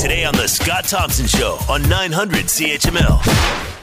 Today on The Scott Thompson Show on 900 CHML.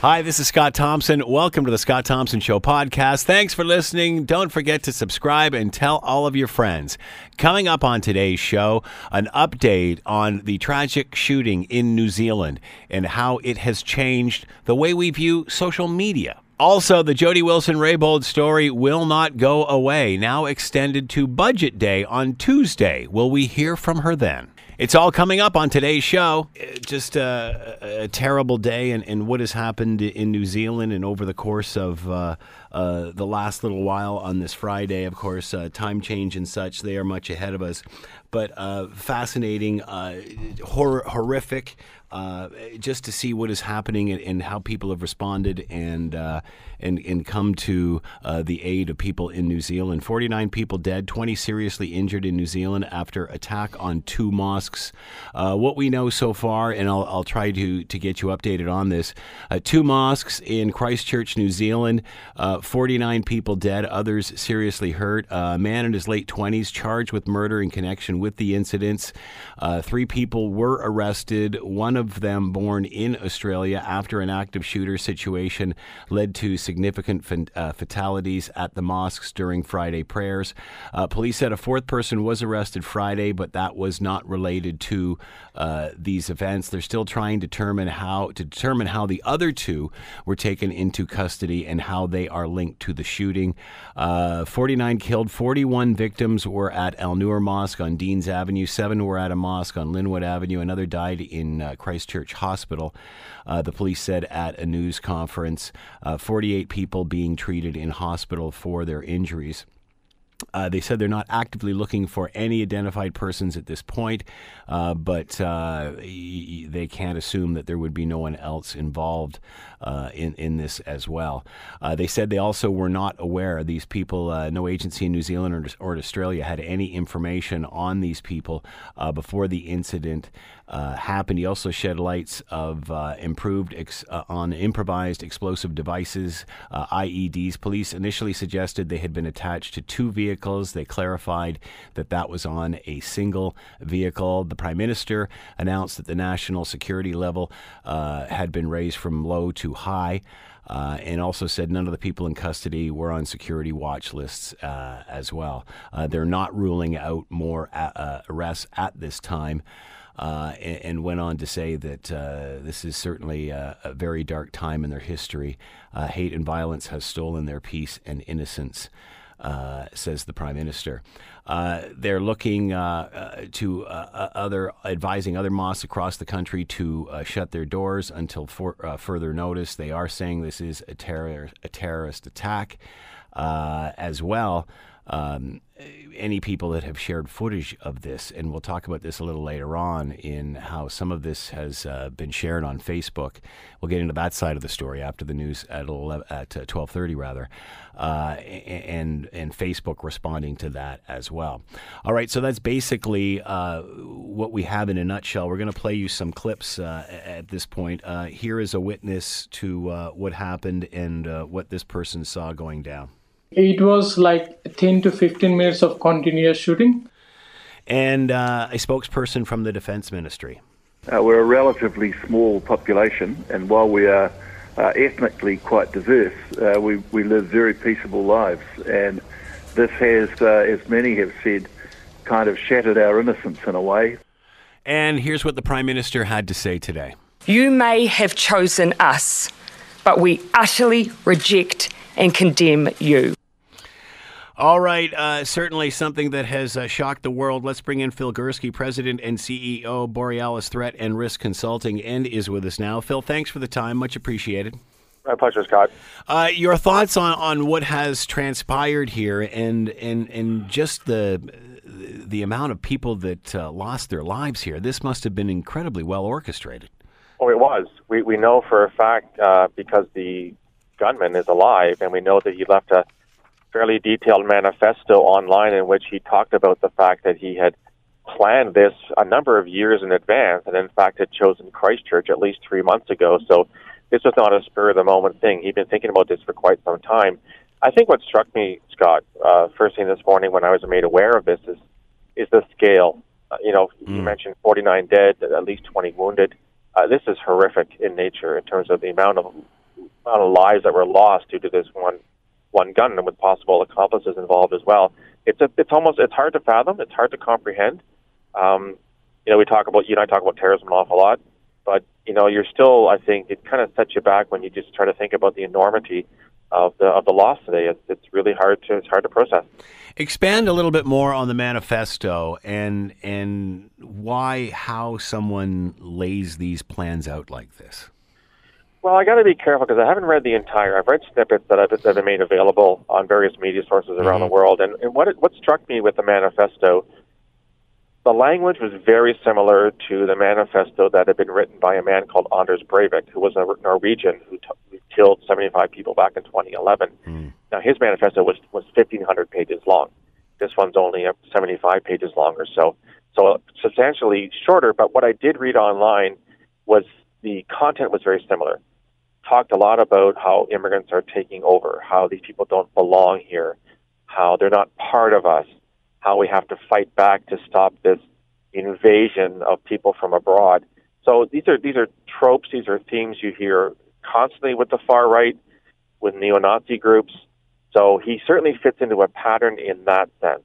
Hi, this is Scott Thompson. Welcome to the Scott Thompson Show podcast. Thanks for listening. Don't forget to subscribe and tell all of your friends. Coming up on today's show, an update on the tragic shooting in New Zealand and how it has changed the way we view social media. Also, the Jody Wilson Raybould story will not go away, now extended to Budget Day on Tuesday. Will we hear from her then? It's all coming up on today's show. Just a, a terrible day and, and what has happened in New Zealand and over the course of uh, uh, the last little while on this Friday. Of course, uh, time change and such, they are much ahead of us. But uh, fascinating, uh, hor- horrific, uh, just to see what is happening and, and how people have responded and uh, and and come to uh, the aid of people in New Zealand. Forty nine people dead, twenty seriously injured in New Zealand after attack on two mosques. Uh, what we know so far, and I'll, I'll try to to get you updated on this. Uh, two mosques in Christchurch, New Zealand. Forty nine people dead, others seriously hurt. a man in his late twenties charged with murder in connection with the incidents. three people were arrested. One of them born in Australia after an active shooter situation led to significant uh, fatalities at the mosques during Friday prayers. Uh, police said a fourth person was arrested Friday, but that was not related to uh, these events. They're still trying to determine how to determine how the other two were taken into custody and how they are linked to the shooting. Uh, 49 killed, 41 victims were at Al Noor Mosque on Deans Avenue. Seven were at a mosque on Linwood Avenue. Another died in uh, Christchurch Hospital. Uh, the police said at a news conference, uh, 48 people being treated in hospital for their injuries. Uh, they said they're not actively looking for any identified persons at this point, uh, but uh, they can't assume that there would be no one else involved uh, in in this as well. Uh, they said they also were not aware these people, uh, no agency in New Zealand or, or Australia had any information on these people before the incident. happened. He also shed lights of improved ex- on improvised explosive devices, IEDs. Police initially suggested they had been attached to two vehicles. They clarified that that was on a single vehicle. The Prime Minister announced that the national security level uh, had been raised from low to high. Uh, and also said none of the people in custody were on security watch lists uh, as well. Uh, they're not ruling out more a- uh, arrests at this time. Uh, and, and went on to say that uh, this is certainly a, a very dark time in their history. Uh, hate and violence has stolen their peace and innocence. Uh, says the prime minister. Uh, they're looking uh, uh, to other, advising other mosques across the country to shut their doors until for, further notice. They are saying this is a, terror, a terrorist attack as well. Um, any people that have shared footage of this, and we'll talk about this a little later on in how some of this has uh, been shared on Facebook. We'll get into that side of the story after the news at 11, at uh, twelve thirty rather, uh, and and Facebook responding to that as well. All right, so that's basically uh, what we have in a nutshell. We're going to play you some clips uh, at this point. Uh, here is a witness to what happened and what this person saw going down. It was like 10 to 15 minutes of continuous shooting. And uh, a spokesperson from the Defense Ministry. Uh, we're a relatively small population, and while we are uh, ethnically quite diverse, uh, we, we live very peaceable lives. And this has, uh, as many have said, kind of shattered our innocence in a way. And here's what the Prime Minister had to say today You may have chosen us, but we utterly reject and condemn you. All right, uh, certainly something that has uh, shocked the world. Let's bring in Phil Gurski, President and CEO, Borealis Threat and Risk Consulting, and is with us now. Phil, thanks for the time. Much appreciated. My pleasure, Scott. Uh, your thoughts on, on what has transpired here and, and, and just the, the amount of people that uh, lost their lives here. This must have been incredibly well orchestrated. Oh, it was. We, we know for a fact uh, because the gunman is alive, and we know that he left a fairly detailed manifesto online in which he talked about the fact that he had planned this a number of years in advance, and in fact had chosen Christchurch at least three months ago. So this was not a spur of the moment thing. He'd been thinking about this for quite some time. I think what struck me, Scott, uh, first thing this morning when I was made aware of this is is the scale Uh, you know, you mentioned 49 dead, at least 20 wounded. Uh, this is horrific in nature in terms of the amount of amount of lives that were lost due to this one one gun, and with possible accomplices involved as well. It's a, it's almost it's hard to fathom. It's hard to comprehend. Um, you know, we talk about you and I talk about terrorism an awful lot, but you know, you're still. I think it kind of sets you back when you just try to think about the enormity of the of the loss today. It's, it's really hard to it's hard to process. Expand a little bit more on the manifesto and and why how someone lays these plans out like this. Well, I got to be careful because I haven't read the entire. I've read snippets that have, that have been made available on various media sources around mm-hmm. the world, and, and what it, what struck me with the manifesto, the language was very similar to the manifesto that had been written by a man called Anders Breivik, who was a Norwegian who, t- who killed 75 people back in 2011. Mm. Now, his manifesto was was 1,500 pages long. This one's only uh, 75 pages long or so, so uh, substantially shorter. But what I did read online was the content was very similar. Talked a lot about how immigrants are taking over, how these people don't belong here, how they're not part of us, how we have to fight back to stop this invasion of people from abroad. So these are these are tropes, these are themes you hear constantly with the far right, with neo-Nazi groups. So he certainly fits into a pattern in that sense.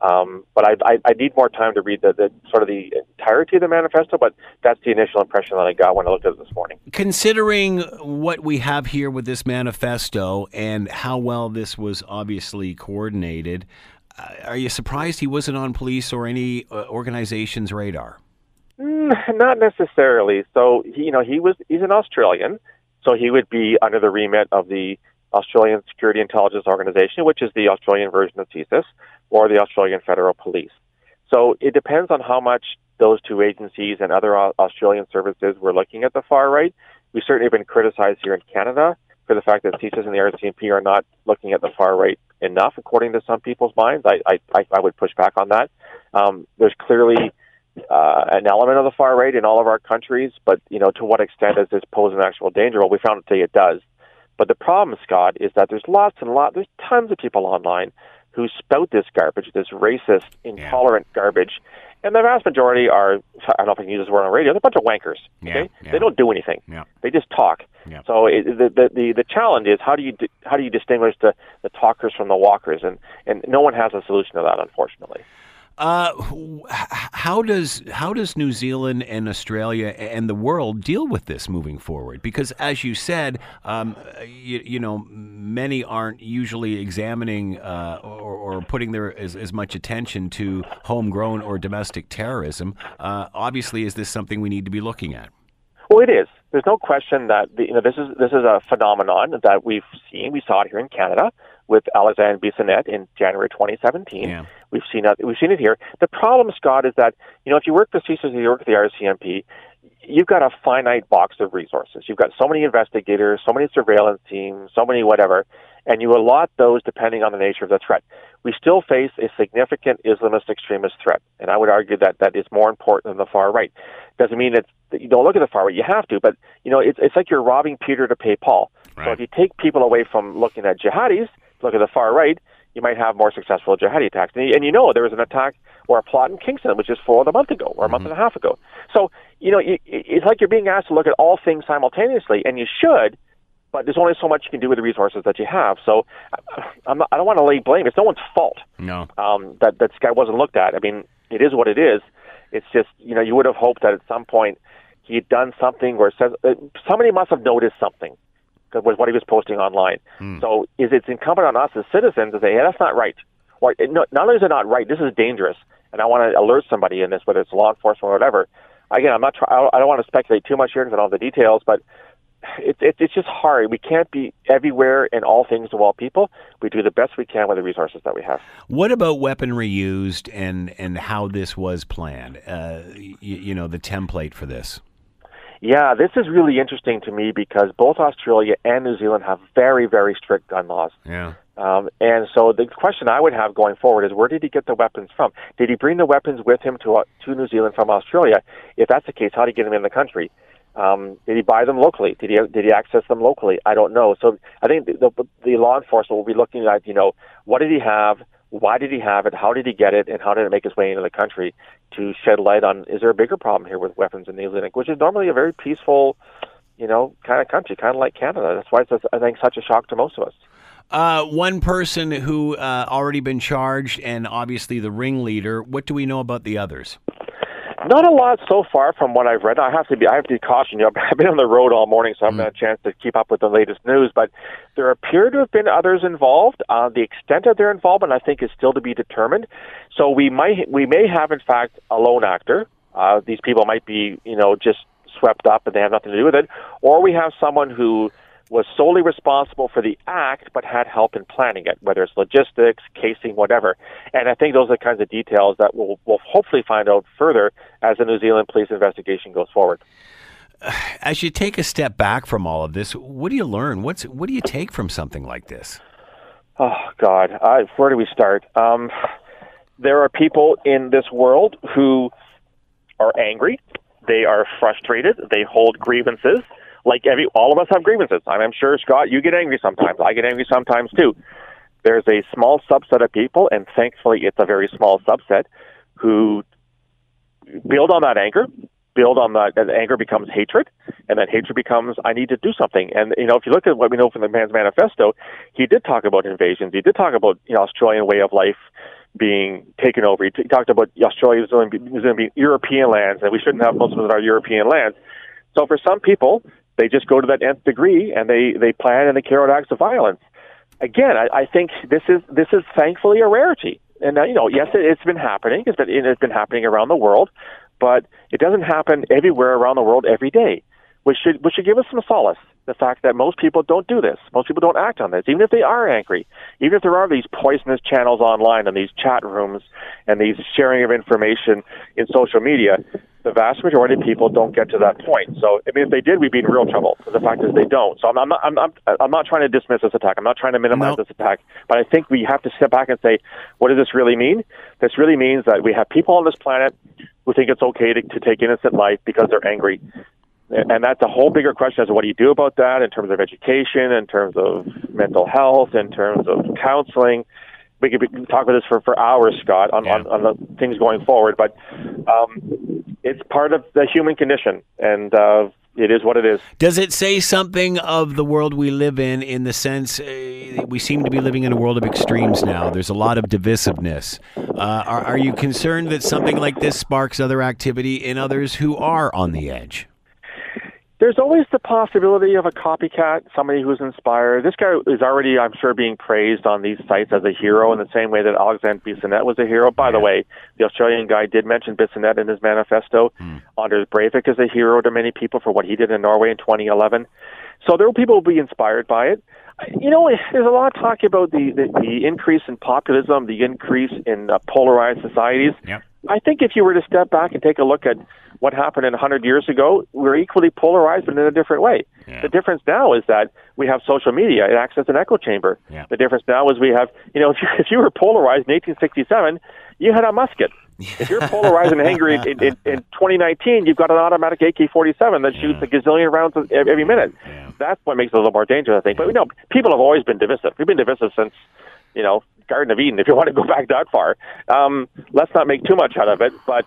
Um, but I, I, I need more time to read the, the sort of the entirety of the manifesto. But that's the initial impression that I got when I looked at it this morning. Considering what we have here with this manifesto and how well this was obviously coordinated, uh, are you surprised he wasn't on police or any uh, organization's radar? Mm, not necessarily. So he, you know, he was he's an Australian, so he would be under the remit of the Australian Security Intelligence Organization, which is the Australian version of CSIS, or the Australian Federal Police. So it depends on how much those two agencies and other Australian services were looking at the far right. We've certainly been criticized here in Canada for the fact that CSIS and the RCMP are not looking at the far right enough, according to some people's minds. I, I, I would push back on that. Um, there's clearly uh, an element of the far right in all of our countries, but you know, to what extent does this pose an actual danger? Well, we found today it does. But the problem, Scott, is that there's lots and lots, there's tons of people online who spout this garbage, this racist, intolerant garbage, and the vast majority are, I don't know if I can use this word on radio, they're a bunch of wankers. Okay, Yeah, yeah. they don't do anything. Yeah. They just talk. Yeah. So it, the, the the the challenge is how do you how do you distinguish the the talkers from the walkers, and and no one has a solution to that, unfortunately. Uh, how does how does New Zealand and Australia and the world deal with this moving forward? Because as you said, um, you, you know, many aren't usually examining uh, or, or putting their as, as much attention to homegrown or domestic terrorism. Uh, obviously, is this something we need to be looking at? Well, it is. There's no question that you know this is this is a phenomenon that we've seen. We saw it here in Canada with Alexandre Bissonnette in January 2017. Yeah. We've seen it. We've seen it here. The problem, Scott, is that you know if you work for CSIS, you work for the RCMP, you've got a finite box of resources. You've got so many investigators, so many surveillance teams, so many whatever, and you allot those depending on the nature of the threat. We still face a significant Islamist extremist threat, and I would argue that that is more important than the far right. Doesn't mean that that you don't look at the far right. You have to, but you know it's it's like you're robbing Peter to pay Paul. So if you take people away from looking at jihadis, look at the far right, you might have more successful jihadi attacks. And you, and you know there was an attack or a plot in Kingston, which just foiled a month ago or a month and a half ago. So you know it, it- it's like you're being asked to look at all things simultaneously, and you should. But there's only so much you can do with the resources that you have. So I- I'm not, I don't want to lay blame. It's no one's fault No. um, that that this guy wasn't looked at. I mean, it is what it is. It's just you know you would have hoped that at some point he had done something or says uh, somebody must have noticed something that was what he was posting online. So is it's incumbent on us as citizens to say, yeah, that's not right, or no, not only is it not right, this is dangerous, and I want to alert somebody in this, whether it's law enforcement or whatever. Again, I'm not. Try- I don't- want to speculate too much here because I don't have the details, but it's it's it's just hard. We can't be everywhere and all things to all people. We do the best we can with the resources that we have. What about weaponry used and and how this was planned? Uh, you, you know, the template for this. Yeah, this is really interesting to me because both Australia and New Zealand have very, very strict gun laws. Yeah. Um, and so the question I would have going forward is where did he get the weapons from? Did he bring the weapons with him to uh, to New Zealand from Australia? If that's the case, how did he get them in the country? Um, did he buy them locally? Did he did he access them locally? I don't know. So I think the, the, the law enforcement will be looking at you know what did he have, why did he have it? How did he get it? And how did it make its way into the country? To shed light on is there a bigger problem here with weapons in the Zealand, which is normally a very peaceful, you know, kind of country, kind of like Canada. That's why it's I think such a shock to most of us. Uh, one person who uh, already been charged, and obviously the ringleader. What do we know about the others? Not a lot so far from what I've read. I have to be I have to caution you. I've been on the road all morning, so I haven't had a chance to keep up with the latest news. But there appear to have been others involved. Uh, the extent of their involvement, I think, is still to be determined. So we might we may have, in fact, a lone actor. Uh, these people might be, you know, just swept up and they have nothing to do with it, or we have someone who was solely responsible for the act but had help in planning it, whether it's logistics, casing, whatever. And I think those are the kinds of details that we'll, we'll hopefully find out further as the New Zealand police investigation goes forward. As you take a step back from all of this, what do you learn? What's what do you take from something like this? Oh God, I, where do we start? Um, there are people in this world who are angry, they are frustrated, they hold grievances, like every all of us have grievances. I'm sure Scott, you get angry sometimes. I get angry sometimes too. There's a small subset of people, and thankfully it's a very small subset, who build on that anger, build on that, and anger becomes hatred, and that hatred becomes I need to do something. And you know, if you look at what we know from the man's manifesto, he did talk about invasions. He did talk about you know Australian way of life being taken over. He, t- talked about Australia was going to be European lands, and we shouldn't have Muslims in our European lands. So for some people, they just go to that nth degree and they they plan and they carry out acts of violence. Again, I, I think this is this is thankfully a rarity. And you know, yes, it, it's been happening. It's been it's been happening around the world, but it doesn't happen everywhere around the world every day, which should which should give us some solace. The fact that most people don't do this, most people don't act on this, even if they are angry, even if there are these poisonous channels online and these chat rooms and these sharing of information in social media the vast majority of people don't get to that point. So, I mean, if they did, we'd be in real trouble. But the fact is, they don't. So, I'm, I'm, not, I'm, not, I'm not trying to dismiss this attack. I'm not trying to minimize nope. this attack. But I think we have to step back and say, what does this really mean? This really means that we have people on this planet who think it's okay to, to take innocent life because they're angry. And that's a whole bigger question as to what do you do about that in terms of education, in terms of mental health, in terms of counseling we could talk about this for, for hours, Scott, on, yeah. on, on the things going forward. But um, it's part of the human condition, and uh, it is what it is. Does it say something of the world we live in, in the sense uh, we seem to be living in a world of extremes now? There's a lot of divisiveness. Uh, are, are you concerned that something like this sparks other activity in others who are on the edge? There's always the possibility of a copycat, somebody who's inspired. This guy is already, I'm sure, being praised on these sites as a hero in the same way that Alexandre Bissonnette was a hero. By yeah. the way, the Australian guy did mention Bissonnette in his manifesto. Mm. Anders Breivik is a hero to many people for what he did in Norway in 2011. So there will people will be inspired by it. You know, there's a lot of talk about the, the, the increase in populism, the increase in uh, polarized societies. Yeah. I think if you were to step back and take a look at what happened in 100 years ago, we're equally polarized, but in a different way. Yeah. The difference now is that we have social media. It acts as an echo chamber. Yeah. The difference now is we have, you know, if you, if you were polarized in 1867, you had a musket. if you're polarized and angry in, in, in 2019, you've got an automatic AK-47 that shoots a gazillion rounds every minute. Yeah. That's what makes it a little more dangerous, I think. But you know, people have always been divisive. We've been divisive since, you know, Garden of Eden. If you want to go back that far, um, let's not make too much out of it. But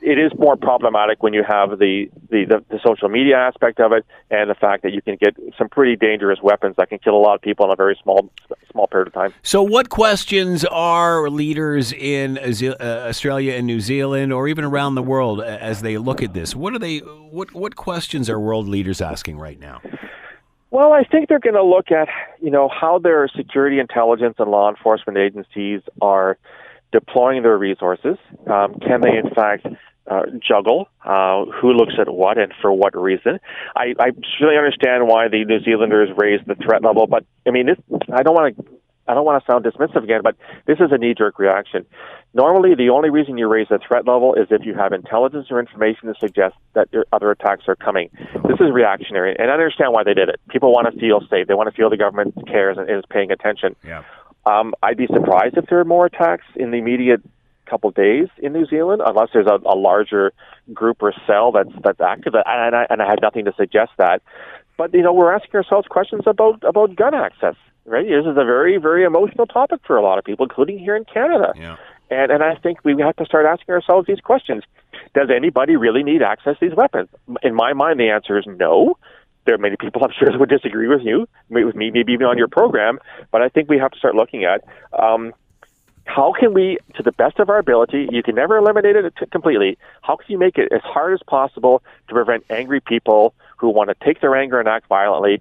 it is more problematic when you have the, the, the, the, social media aspect of it and the fact that you can get some pretty dangerous weapons that can kill a lot of people in a very small small period of time. So, what questions are leaders in uh, Australia and New Zealand, or even around the world, as they look at this? What are they? What what questions are world leaders asking right now? Well, I think they're going to look at you know how their security intelligence and law enforcement agencies are deploying their resources. Um, can they, in fact, uh, juggle uh, who looks at what and for what reason? I, I really understand why the New Zealanders raised the threat level, but I mean, this, I don't want to. I don't want to sound dismissive again, but this is a knee-jerk reaction. Normally, the only reason you raise the threat level is if you have intelligence or information to suggest that other attacks are coming. This is reactionary, and I understand why they did it. People want to feel safe. They want to feel the government cares and is paying attention. Yeah. Um, I'd be surprised if there are more attacks in the immediate couple days in New Zealand, unless there's a, a larger group or cell that's that's active. And I, and I had nothing to suggest that. But you know, we're asking ourselves questions about about gun access. Right? This is a very, very emotional topic for a lot of people, including here in Canada. Yeah. And and I think we have to start asking ourselves these questions: Does anybody really need access to these weapons? In my mind, the answer is no. There are many people I'm sure that would disagree with you, with me, maybe even on your program. But I think we have to start looking at um, how can we, to the best of our ability, you can never eliminate it t- completely. How can you make it as hard as possible to prevent angry people who want to take their anger and act violently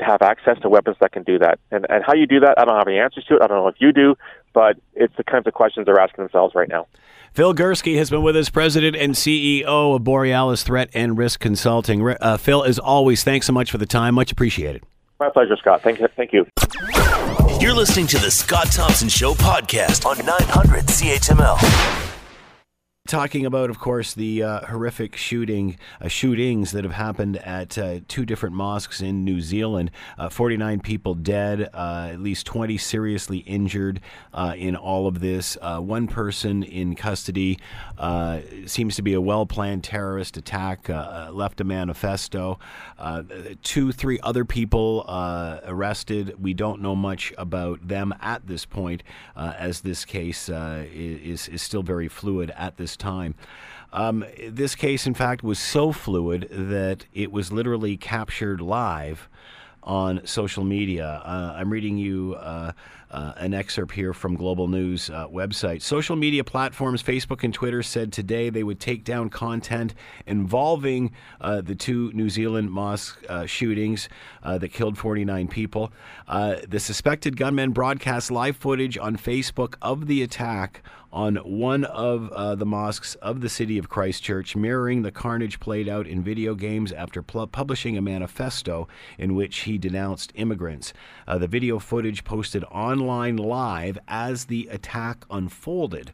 have access to weapons that can do that? And, and how you do that, I don't have any answers to it. I don't know if you do, but it's the kinds of questions they're asking themselves right now. Phil Gurski has been with us, President and CEO of Borealis Threat and Risk Consulting. Uh, Phil, as always, thanks so much for the time. Much appreciated. My pleasure, Scott. Thank you. Thank you. You're listening to the Scott Thompson Show podcast on 900 CHML talking about, of course, the uh, horrific shooting uh, shootings that have happened at uh, two different mosques in New Zealand. Uh, 49 people dead, uh, at least 20 seriously injured uh, in all of this. one person in custody seems to be a well-planned terrorist attack. left a manifesto. two, three other people arrested. We don't know much about them at this point, as this case is is still very fluid at this time. Um, this case, in fact, was so fluid that it was literally captured live on social media. Uh, I'm reading you uh, uh, an excerpt here from Global News uh, website. Social media platforms, Facebook and Twitter, said today they would take down content involving uh, the two New Zealand mosque uh, shootings that killed 49 people. the suspected gunmen broadcast live footage on Facebook of the attack on one of uh, the mosques of the city of Christchurch, mirroring the carnage played out in video games after pl- publishing a manifesto in which he denounced immigrants. Uh, the video footage posted online live as the attack unfolded.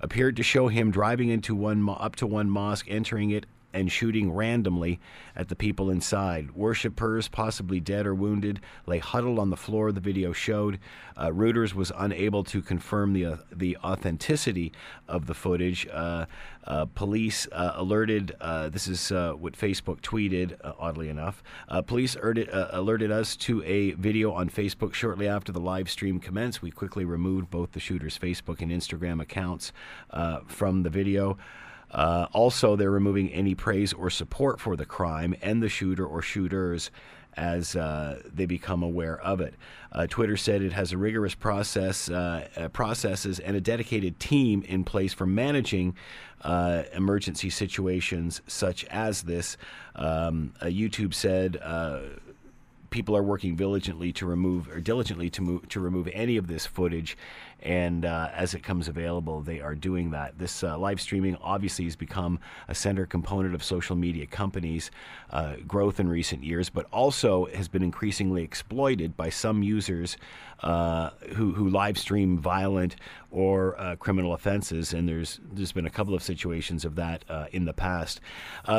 Appeared to show him driving into one up to one mosque, entering it and shooting randomly at the people inside. Worshippers, possibly dead or wounded, lay huddled on the floor. The video showed. Uh, Reuters was unable to confirm the uh, the authenticity of the footage. Uh, uh police uh, alerted. Uh, this is what Facebook tweeted. oddly enough, police alerted, alerted us to a video on Facebook shortly after the live stream commenced. We quickly removed both the shooter's Facebook and Instagram accounts from the video. Uh, also, they're removing any praise or support for the crime and the shooter or shooters as uh, they become aware of it. Uh, Twitter said it has a rigorous process, uh, uh processes, and a dedicated team in place for managing uh, emergency situations such as this. Um, YouTube said uh, people are working diligently to remove or diligently to move, to remove any of this footage and uh, as it comes available, they are doing that. This uh, live streaming obviously has become a center component of social media companies' uh, growth in recent years, but also has been increasingly exploited by some users uh, who, who live stream violent or uh, criminal offenses. And there's there's been a couple of situations of that uh, in the past.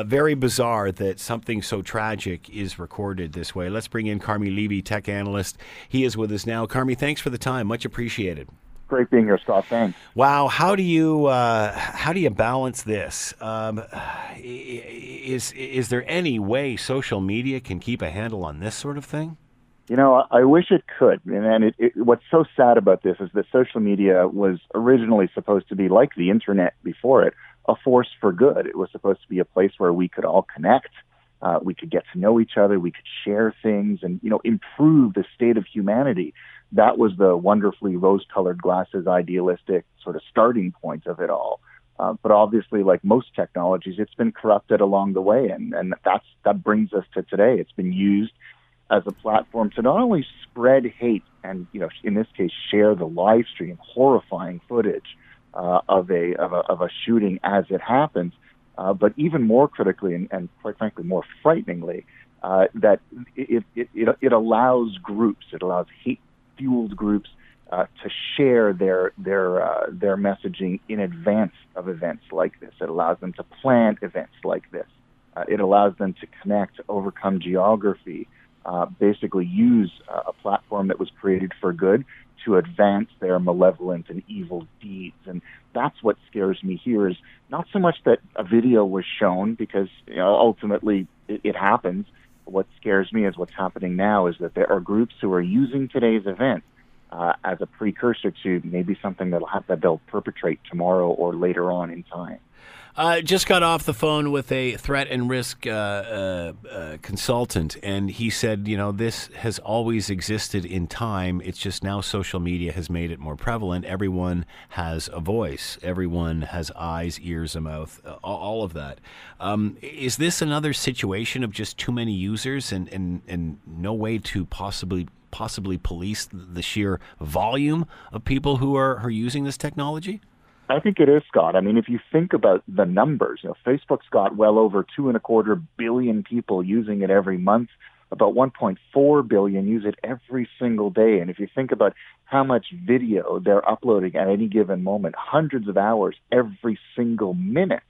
very bizarre that something so tragic is recorded this way. Let's bring in Carmi Levy, tech analyst. He is with us now. Carmi, thanks for the time. Much appreciated great being here, Scott. Thanks. Wow, how do you uh, how do you balance this? Um, is is there any way social media can keep a handle on this sort of thing? You know, I wish it could. And it, it, what's so sad about this is that social media was originally supposed to be like the internet before it, a force for good. It was supposed to be a place where we could all connect. Uh, we could get to know each other. We could share things and, you know, improve the state of humanity that was the wonderfully rose-colored glasses, idealistic sort of starting point of it all. Uh, but obviously, like most technologies, it's been corrupted along the way, and and that's that brings us to today. It's been used as a platform to not only spread hate and you know in this case share the live stream horrifying footage uh, of a of a of a shooting as it happens, uh, but even more critically and, and quite frankly more frighteningly, uh, that it, it, it, it allows groups, it allows hate fueled groups uh, to share their their uh, their messaging in advance of events like this. It allows them to plan events like this. Uh, it allows them to connect, overcome geography, uh, basically use uh, a platform that was created for good to advance their malevolent and evil deeds. And that's what scares me here is not so much that a video was shown because you know, ultimately it, it happens, What scares me is what's happening now is that there are groups who are using today's event uh, as a precursor to maybe something that'll have, that they'll perpetrate tomorrow or later on in time. Uh, just got off the phone with a threat and risk uh, uh, uh, consultant, and he said, you know, this has always existed in time. It's just now social media has made it more prevalent. Everyone has a voice, everyone has eyes, ears, a mouth, all of that. Um, is this another situation of just too many users and, and, and no way to possibly possibly police the sheer volume of people who are, who are using this technology? I think it is, Scott. I mean, if you think about the numbers, you know, Facebook's got well over two and a quarter billion people using it every month. About 1.4 billion use it every single day. And if you think about how much video they're uploading at any given moment, hundreds of hours every single minute.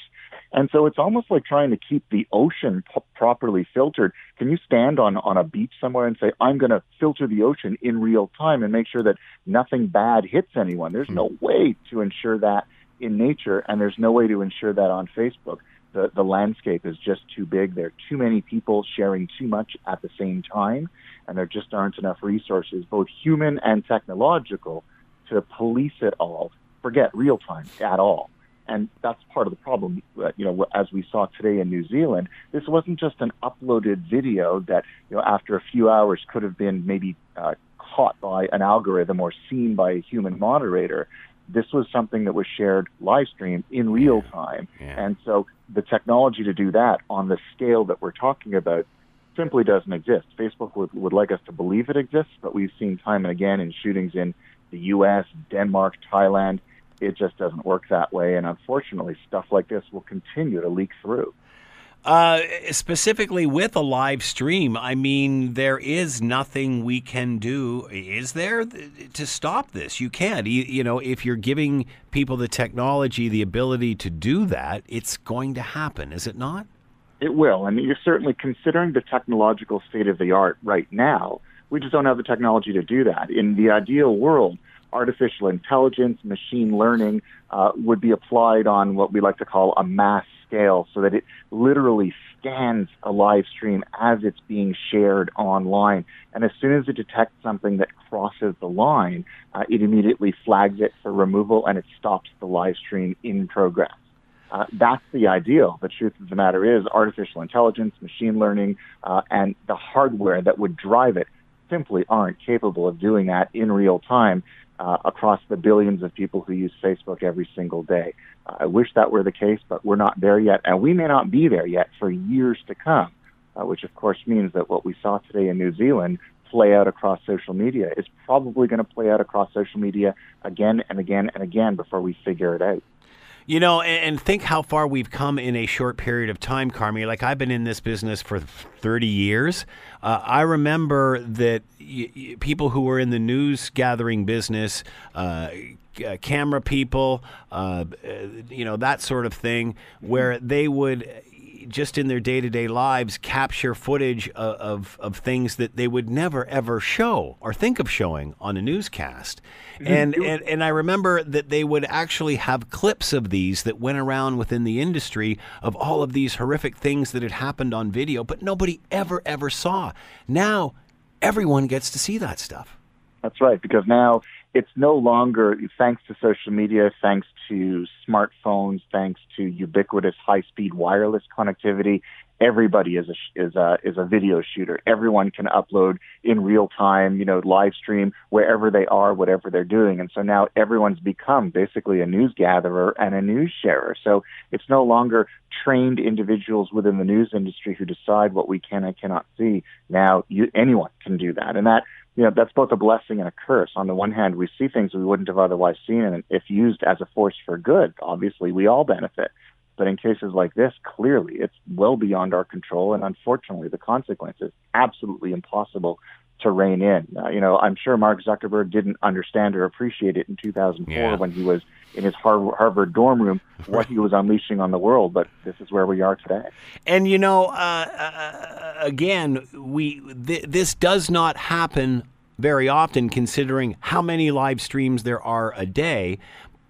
And so it's almost like trying to keep the ocean p- properly filtered. Can you stand on, on a beach somewhere and say, I'm going to filter the ocean in real time and make sure that nothing bad hits anyone? There's hmm. no way to ensure that in nature, and there's no way to ensure that on Facebook. The, the landscape is just too big. There are too many people sharing too much at the same time, and there just aren't enough resources, both human and technological, to police it all. Forget real time at all. And that's part of the problem. Uh, you know, as we saw today in New Zealand, this wasn't just an uploaded video that, you know, after a few hours could have been maybe uh, caught by an algorithm or seen by a human moderator. This was something that was shared live stream in real time. Yeah. And so the technology to do that on the scale that we're talking about simply doesn't exist. Facebook would, would like us to believe it exists, but we've seen time and again in shootings in the U.S., Denmark, Thailand, it just doesn't work that way. And unfortunately, stuff like this will continue to leak through. Uh, specifically with a live stream, I mean, there is nothing we can do, is there, to stop this? You can't. You, you know, if you're giving people the technology, the ability to do that, it's going to happen, is it not? It will. I mean, you're certainly considering the technological state of the art right now. We just don't have the technology to do that. In the ideal world, artificial intelligence, machine learning uh, would be applied on what we like to call a mass scale so that it literally scans a live stream as it's being shared online. And as soon as it detects something that crosses the line, uh, it immediately flags it for removal and it stops the live stream in progress. Uh, that's the ideal. The truth of the matter is artificial intelligence, machine learning, uh, and the hardware that would drive it simply aren't capable of doing that in real time uh, across the billions of people who use Facebook every single day. Uh, I wish that were the case, but we're not there yet, and we may not be there yet for years to come, uh, which of course means that what we saw today in New Zealand play out across social media is probably going to play out across social media again and again and again before we figure it out. You know, and, think how far we've come in a short period of time, Carmi. Like I've been in this business for 30 years. Uh, I remember that y- y- people who were in the news gathering business, uh, uh, camera people, uh, you know, that sort of thing, where they would just in their day to day lives capture footage of, of, of, things that they would never ever show or think of showing on a newscast. And, and, and I remember that they would actually have clips of these that went around within the industry of all of these horrific things that had happened on video, but nobody ever, ever saw. Now, everyone gets to see that stuff. That's right, because now it's no longer thanks to social media, thanks to smartphones, thanks to ubiquitous high-speed wireless connectivity. Everybody is a is a is a video shooter. Everyone can upload in real time, you know, live stream wherever they are, whatever they're doing. And so now everyone's become basically a news gatherer and a news sharer. So it's no longer trained individuals within the news industry who decide what we can and cannot see. Now you, anyone can do that, and that you know, that's both a blessing and a curse. On the one hand, we see things we wouldn't have otherwise seen, and if used as a force for good, obviously we all benefit. But in cases like this, clearly it's well beyond our control, and unfortunately, the consequences absolutely impossible to rein in. Uh, you know, I'm sure Mark Zuckerberg didn't understand or appreciate it in 2004 yeah. when he was in his Harvard dorm room what he was unleashing on the world, but this is where we are today. And you know, uh, uh, again, we th- this does not happen very often, considering how many live streams there are a day.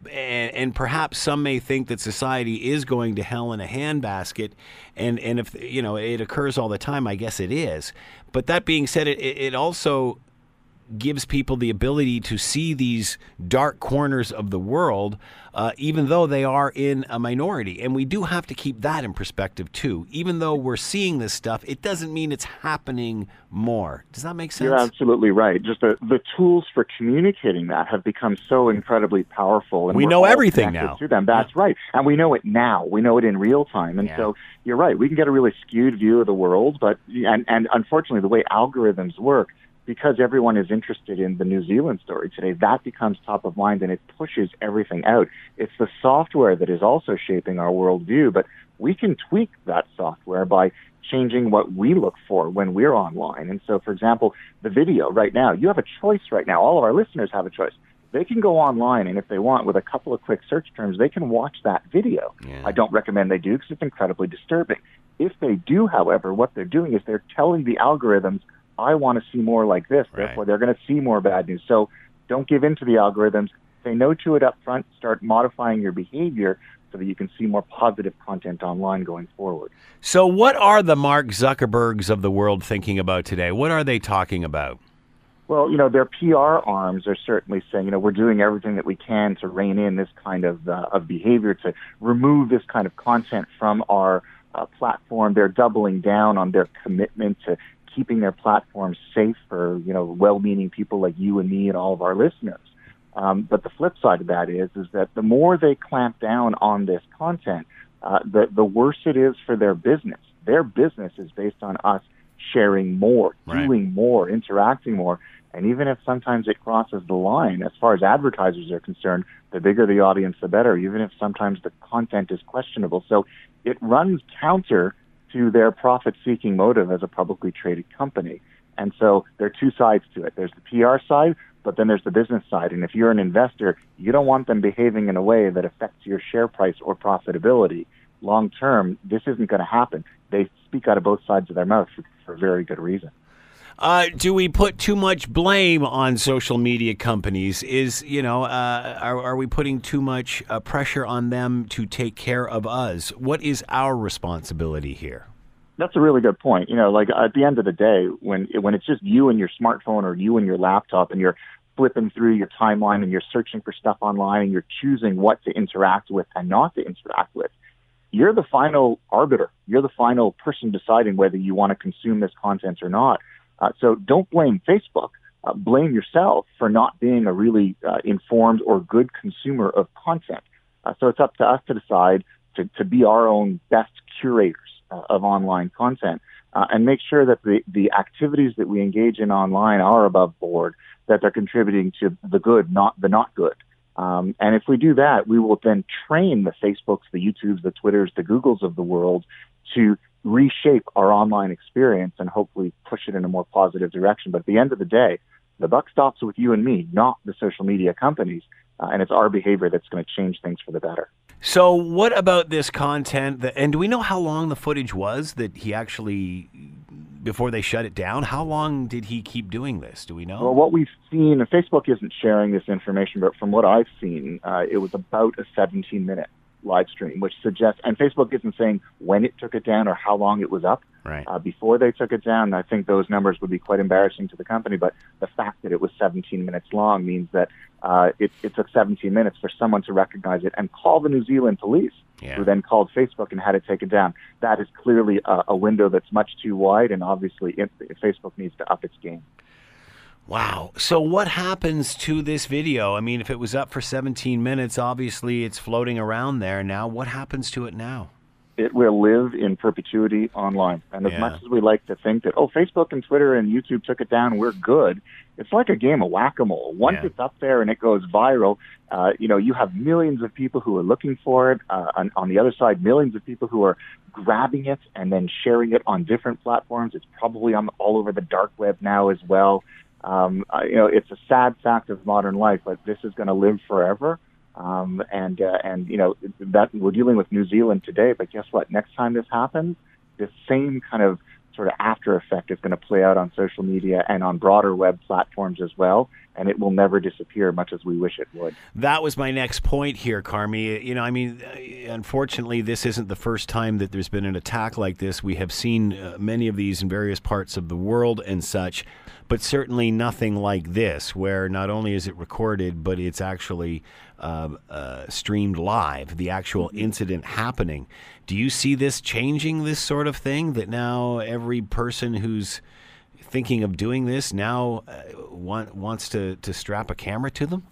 And, and perhaps some may think that society is going to hell in a handbasket, and and if you know it occurs all the time, I guess it is. But that being said, it it also gives people the ability to see these dark corners of the world, uh, even though they are in a minority. And we do have to keep that in perspective, too. Even though we're seeing this stuff, it doesn't mean it's happening more. Does that make sense? You're absolutely right. Just the, the tools for communicating that have become so incredibly powerful. And we know everything now. To them. That's yeah. right. And we know it now. We know it in real time. And yeah. so you're right. We can get a really skewed view of the world, but, and, and unfortunately, the way algorithms work, because everyone is interested in the New Zealand story today, that becomes top of mind and it pushes everything out. It's the software that is also shaping our worldview, but we can tweak that software by changing what we look for when we're online. And so, for example, the video right now, you have a choice right now. All of our listeners have a choice. They can go online and if they want, with a couple of quick search terms, they can watch that video. Yeah. I don't recommend they do because it's incredibly disturbing. If they do, however, what they're doing is they're telling the algorithms I want to see more like this. Right. Therefore, they're going to see more bad news. So don't give in to the algorithms. Say no to it up front. Start modifying your behavior so that you can see more positive content online going forward. So, what are the Mark Zuckerbergs of the world thinking about today? What are they talking about? Well, you know, their PR arms are certainly saying, you know, we're doing everything that we can to rein in this kind of uh, of behavior, to remove this kind of content from our uh, platform. They're doubling down on their commitment to keeping their platforms safe for you know well-meaning people like you and me and all of our listeners. Um, but the flip side of that is is that the more they clamp down on this content, uh, the the worse it is for their business. Their business is based on us sharing more, right. doing more, interacting more. And even if sometimes it crosses the line, as far as advertisers are concerned, the bigger the audience, the better, even if sometimes the content is questionable. So it runs counter to their profit seeking motive as a publicly traded company. And so there are two sides to it. There's the PR side, but then there's the business side. And if you're an investor, you don't want them behaving in a way that affects your share price or profitability. Long term, this isn't going to happen. They speak out of both sides of their mouth for, for very good reason. Uh, do we put too much blame on social media companies? Is you know, uh, are, are we putting too much uh, pressure on them to take care of us? What is our responsibility here? That's a really good point. You know, like at the end of the day, when when it's just you and your smartphone or you and your laptop, and you're flipping through your timeline and you're searching for stuff online and you're choosing what to interact with and not to interact with, you're the final arbiter. You're the final person deciding whether you want to consume this content or not. Uh, so don't blame Facebook. Uh, blame yourself for not being a really uh, informed or good consumer of content. Uh, so it's up to us to decide to, to be our own best curators uh, of online content uh, and make sure that the, the activities that we engage in online are above board, that they're contributing to the good, not the not good. Um, and if we do that, we will then train the Facebooks, the YouTubes, the Twitters, the Googles of the world to reshape our online experience and hopefully push it in a more positive direction. But at the end of the day, the buck stops with you and me, not the social media companies. Uh, and it's our behavior that's going to change things for the better. So, what about this content? That, and do we know how long the footage was that he actually, before they shut it down? How long did he keep doing this? Do we know? Well, what we've seen, and Facebook isn't sharing this information, but from what I've seen, uh, it was about a 17 minute live stream, which suggests, and Facebook isn't saying when it took it down or how long it was up right. uh, before they took it down. I think those numbers would be quite embarrassing to the company, but the fact that it was 17 minutes long means that uh, it, it took 17 minutes for someone to recognize it and call the New Zealand police, yeah. who then called Facebook and had it taken down. That is clearly a, a window that's much too wide, and obviously it, Facebook needs to up its game. Wow. So what happens to this video? I mean, if it was up for 17 minutes, obviously it's floating around there now. What happens to it now? It will live in perpetuity online. And as yeah. much as we like to think that, oh, Facebook and Twitter and YouTube took it down, we're good, it's like a game of whack-a-mole. Once yeah. it's up there and it goes viral, uh, you know, you have millions of people who are looking for it. Uh, on, on the other side, millions of people who are grabbing it and then sharing it on different platforms. It's probably on all over the dark web now as well. Um, you know, it's a sad fact of modern life, but this is going to live forever. Um, and uh, and you know that we're dealing with New Zealand today, but guess what? Next time this happens, the same kind of sort of after effect is going to play out on social media and on broader web platforms as well. And it will never disappear, much as we wish it would. That was my next point here, Carmi. You know, I mean, unfortunately, this isn't the first time that there's been an attack like this. We have seen uh, many of these in various parts of the world and such, but certainly nothing like this, where not only is it recorded, but it's actually uh, uh, streamed live, the actual mm-hmm. incident happening. Do you see this changing this sort of thing? That now every person who's thinking of doing this now uh, want, wants to, to strap a camera to them?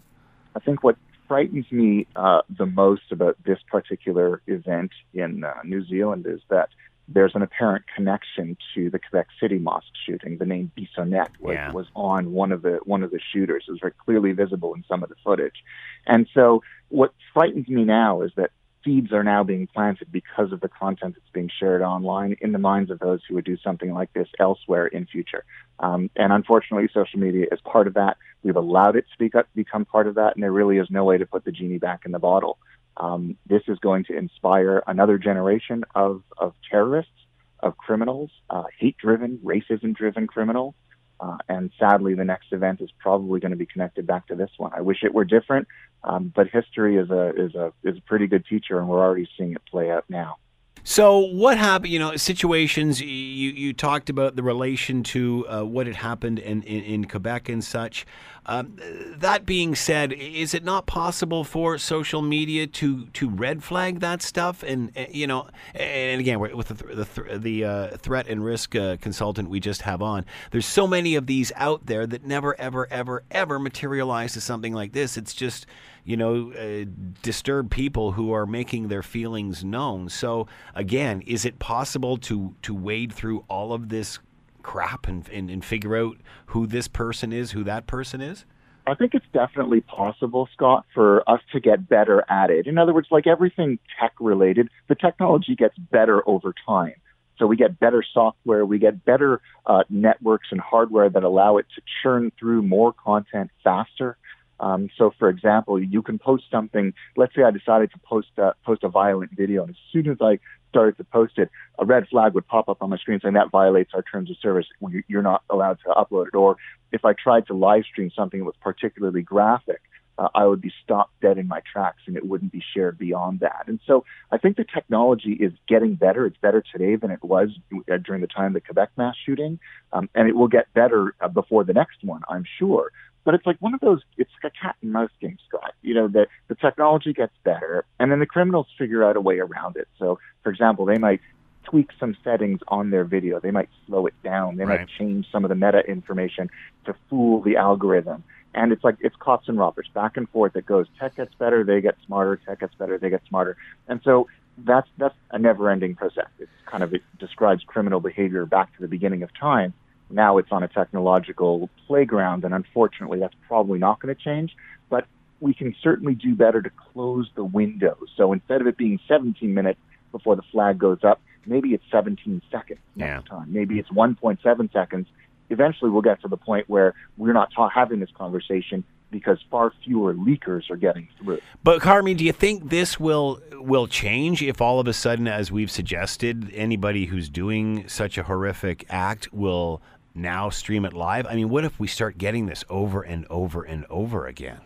I think what frightens me uh, the most about this particular event in uh, New Zealand is that there's an apparent connection to the Quebec City mosque shooting. The name Bissonnette was, yeah. was on one of the one of the shooters. It was very clearly visible in some of the footage. And so what frightens me now is that seeds are now being planted because of the content that's being shared online in the minds of those who would do something like this elsewhere in future. Um, and unfortunately, social media is part of that. We've allowed it to be, become part of that, and there really is no way to put the genie back in the bottle. Um, this is going to inspire another generation of, of terrorists, of criminals, uh, hate-driven, racism-driven criminals. Uh, and sadly, the next event is probably going to be connected back to this one. I wish it were different, um, but history is a is a is a pretty good teacher, and we're already seeing it play out now. So what happened? You know, situations you you talked about the relation to uh, what had happened in, in, in Quebec and such. Um, that being said, is it not possible for social media to to red flag that stuff? And uh, you know, and again, with the the, the uh, threat and risk uh, consultant we just have on, there's so many of these out there that never, ever, ever, ever materialize to something like this. It's just you know, uh, disturb people who are making their feelings known. So again, is it possible to to wade through all of this crap and, and, and figure out who this person is, who that person is? I think it's definitely possible, Scott, for us to get better at it. In other words, like everything tech related, the technology gets better over time. So we get better software, we get better uh, networks and hardware that allow it to churn through more content faster. Um, so, for example, you can post something. Let's say I decided to post uh, post a violent video, and as soon as I started to post it, a red flag would pop up on my screen saying that violates our terms of service. You're not allowed to upload it. Or if I tried to live stream something that was particularly graphic, uh, I would be stopped dead in my tracks and it wouldn't be shared beyond that. And so I think the technology is getting better. It's better today than it was uh, during the time of the Quebec mass shooting. Um, and it will get better uh, before the next one, I'm sure. But it's like one of those, it's like a cat and mouse game, Scott. You know, the, the technology gets better and then the criminals figure out a way around it. So, for example, they might tweak some settings on their video. They might slow it down. They right. might change some of the meta information to fool the algorithm. And it's like it's cops and robbers back and forth. It goes tech gets better, they get smarter. Tech gets better, they get smarter. And so that's that's a never-ending process. It's kind of it describes criminal behavior back to the beginning of time. Now it's on a technological playground, and unfortunately, that's probably not going to change. But we can certainly do better to close the window. So instead of it being 17 minutes before the flag goes up, maybe it's 17 seconds next yeah. time. Maybe it's 1.7 seconds. Eventually, we'll get to the point where we're not ta- having this conversation because far fewer leakers are getting through. But Carmi, do you think this will will change if all of a sudden, as we've suggested, anybody who's doing such a horrific act will now stream it live? I mean, what if we start getting this over and over and over again?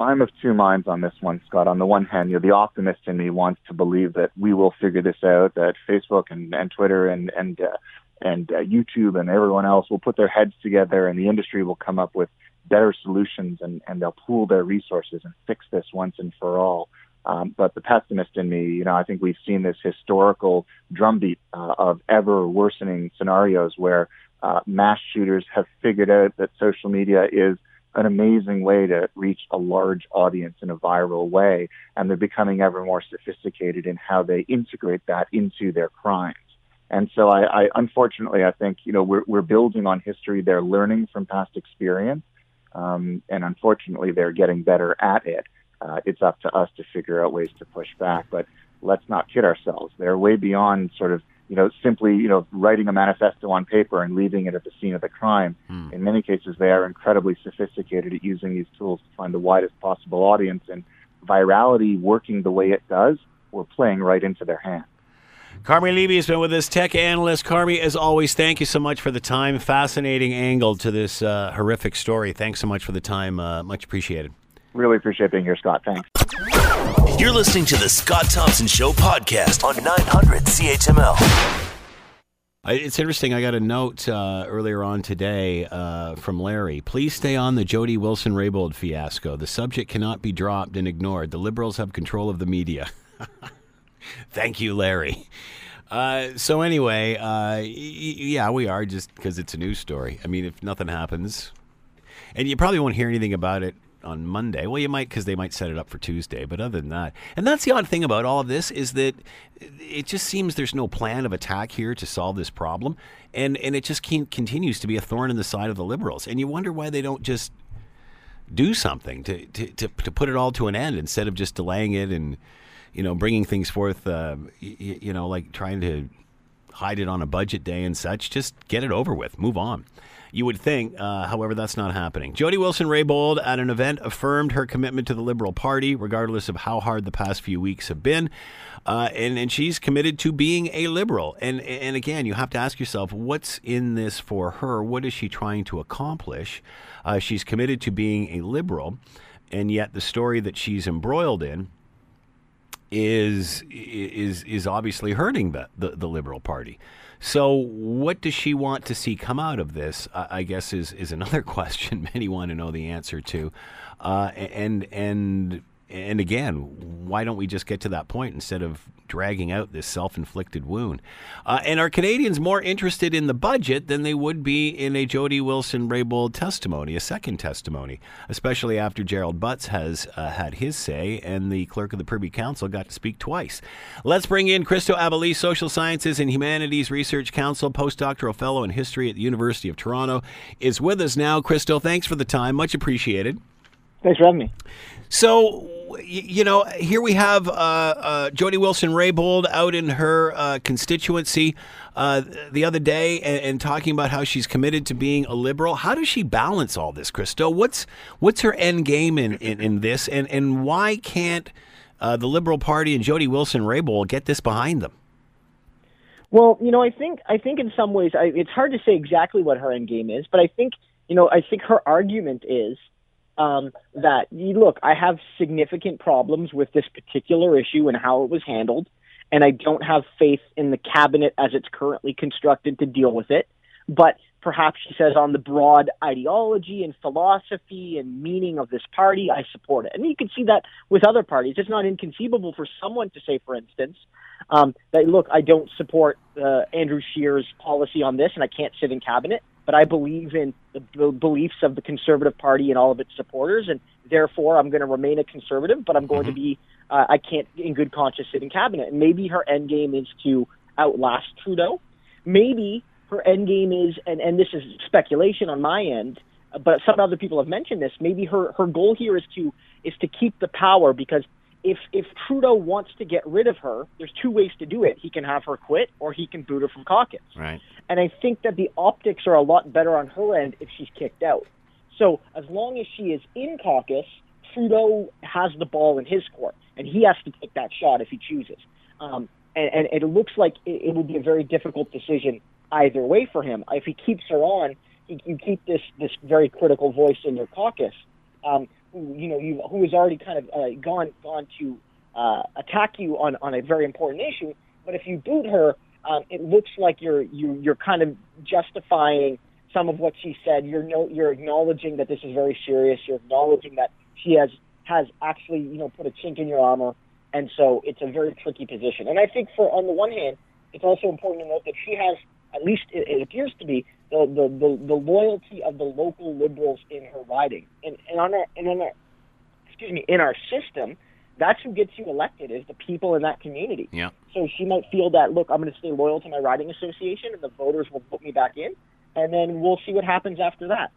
I'm of two minds on this one, Scott. On the one hand, you know, the optimist in me wants to believe that we will figure this out, that Facebook and, and Twitter and and uh, and uh, YouTube and everyone else will put their heads together, and the industry will come up with better solutions, and and they'll pool their resources and fix this once and for all. Um, but the pessimist in me, you know, I think we've seen this historical drumbeat uh, of ever worsening scenarios where uh, mass shooters have figured out that social media is an amazing way to reach a large audience in a viral way, and they're becoming ever more sophisticated in how they integrate that into their crimes. And so, I, I unfortunately, I think you know we're we're building on history. They're learning from past experience, um, and unfortunately, they're getting better at it. Uh, it's up to us to figure out ways to push back. But let's not kid ourselves. They're way beyond sort of you know, simply, you know, writing a manifesto on paper and leaving it at the scene of the crime. Hmm. In many cases, they are incredibly sophisticated at using these tools to find the widest possible audience. And virality working the way it does, we're playing right into their hands. Carmi Levy has been with us, tech analyst. Carmi, as always, thank you so much for the time. Fascinating angle to this uh, horrific story. Thanks so much for the time. Uh, much appreciated. Really appreciate being here, Scott. Thanks. You're listening to the Scott Thompson Show podcast on 900 CHML. It's interesting. I got a note uh, earlier on today uh, from Larry. Please stay on the Jody Wilson Raybould fiasco. The subject cannot be dropped and ignored. The Liberals have control of the media. Thank you, Larry. Uh, so anyway, uh, y- yeah, we are just because it's a news story. I mean, if nothing happens, and you probably won't hear anything about it on Monday. Well, you might because they might set it up for Tuesday. But other than that, and that's the odd thing about all of this is that it just seems there's no plan of attack here to solve this problem, and and it just continues to be a thorn in the side of the Liberals. And you wonder why they don't just do something to, to, to, to put it all to an end instead of just delaying it and you know bringing things forth uh, you know like trying to hide it on a budget day and such just get it over with move on you would think uh, however that's not happening. Jody wilson raybould at an event affirmed her commitment to the liberal party regardless of how hard the past few weeks have been. Uh, and, and she's committed to being a liberal. And and again you have to ask yourself what's in this for her? What is she trying to accomplish? Uh, she's committed to being a liberal and yet the story that she's embroiled in is is is obviously hurting the, the, the Liberal Party. So, what does she want to see come out of this? I, guess is is another question many want to know the answer to, uh, and and and again, why don't we just get to that point instead of dragging out this self-inflicted wound? Uh, and are Canadians more interested in the budget than they would be in a Jody Wilson Raybould testimony, a second testimony, especially after Gerald Butts has uh, had his say and the clerk of the Privy Council got to speak twice. Let's bring in Christo Aivalis, Social Sciences and Humanities Research Council, postdoctoral fellow in history at the University of Toronto, is with us now. Christo, thanks for the time, much appreciated. Thanks for having me. So, you know, here we have uh, uh, Jody Wilson Raybould out in her uh, constituency uh, the other day and, and talking about how she's committed to being a liberal. How does she balance all this, Christo? What's what's her end game in, in, in this, and and why can't uh, the Liberal Party and Jody Wilson Raybould get this behind them? Well, you know, I think I think in some ways I, it's hard to say exactly what her end game is, but I think you know I think her argument is um, that look, I have significant problems with this particular issue and how it was handled, and I don't have faith in the cabinet as it's currently constructed to deal with it. But perhaps she says on the broad ideology and philosophy and meaning of this party, I support it. And you can see that with other parties. It's not inconceivable for someone to say, for instance, um, that look, I don't support uh, Andrew Scheer's policy on this, and I can't sit in cabinet. But I believe in the b- beliefs of the Conservative Party and all of its supporters, and therefore I'm going to remain a conservative. But I'm going to be, uh, I can't, in good conscience, sit in cabinet. And maybe her end game is to outlast Trudeau. Maybe her end game is, and, and this is speculation on my end, but some other people have mentioned this. Maybe her her goal here is to is to keep the power because if if Trudeau wants to get rid of her, there's two ways to do it. He can have her quit, or he can boot her from caucus. Right. And I think that the optics are a lot better on her end if she's kicked out. So as long as she is in caucus, Trudeau has the ball in his court, and he has to take that shot if he chooses. Um, and, and it looks like it, it will be a very difficult decision either way for him. If he keeps her on, you, keep this this very critical voice in your caucus. Um, who, you know, you, who has already kind of uh, gone gone to uh, attack you on, on a very important issue. But if you boot her, um, it looks like you're you, you're kind of justifying some of what she said. You're no, you're acknowledging that this is very serious. You're acknowledging that she has has actually you know put a chink in your armor, and so it's a very tricky position. And I think for on the one hand, it's also important to note that she has at least it, it appears to be the, the, the, the loyalty of the local liberals in her riding. And, and on our, and on our, excuse me, in our system, that's who gets you elected is the people in that community. Yeah. So she might feel that, look, I'm going to stay loyal to my riding association and the voters will put me back in. And then we'll see what happens after that.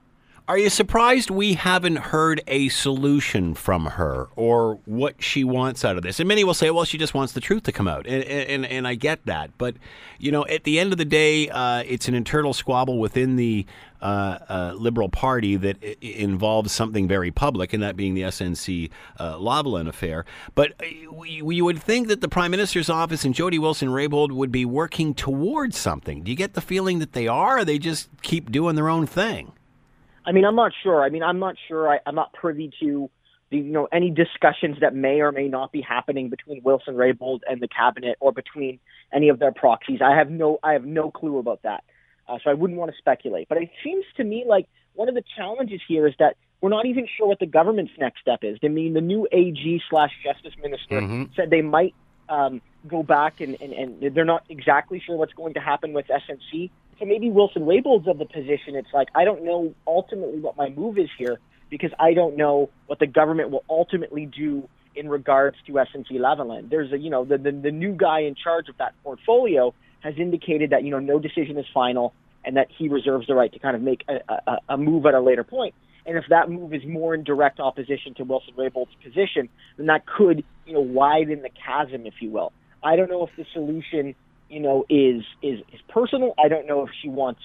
Are you surprised we haven't heard a solution from her or what she wants out of this? And many will say, well, she just wants the truth to come out. And, and, and I get that. But, you know, at the end of the day, uh, it's an internal squabble within the uh, uh, Liberal Party that involves something very public, and that being the SNC uh, Lavalin affair. But uh, you would think that the Prime Minister's office and Jody Wilson-Raybould would be working towards something. Do you get the feeling that they are, or they just keep doing their own thing? I mean, I'm not sure. I mean, I'm not sure. I, I'm not privy to the, you know, any discussions that may or may not be happening between Wilson Raybould and the cabinet, or between any of their proxies. I have no, I have no clue about that. Uh, so I wouldn't want to speculate. But it seems to me like one of the challenges here is that we're not even sure what the government's next step is. I mean, the new AG slash Justice Minister said they might um, go back and, and, and they're not exactly sure what's going to happen with SNC. So maybe Wilson Raybould's of the position. It's like I don't know ultimately what my move is here because I don't know what the government will ultimately do in regards to SNC Lavalin. There's a you know the, the the new guy in charge of that portfolio has indicated that you know no decision is final and that he reserves the right to kind of make a, a, a move at a later point. And if that move is more in direct opposition to Wilson Raybould's position, then that could, you know, widen the chasm, if you will. I don't know if the solution, you know, is is is personal. I don't know if she wants,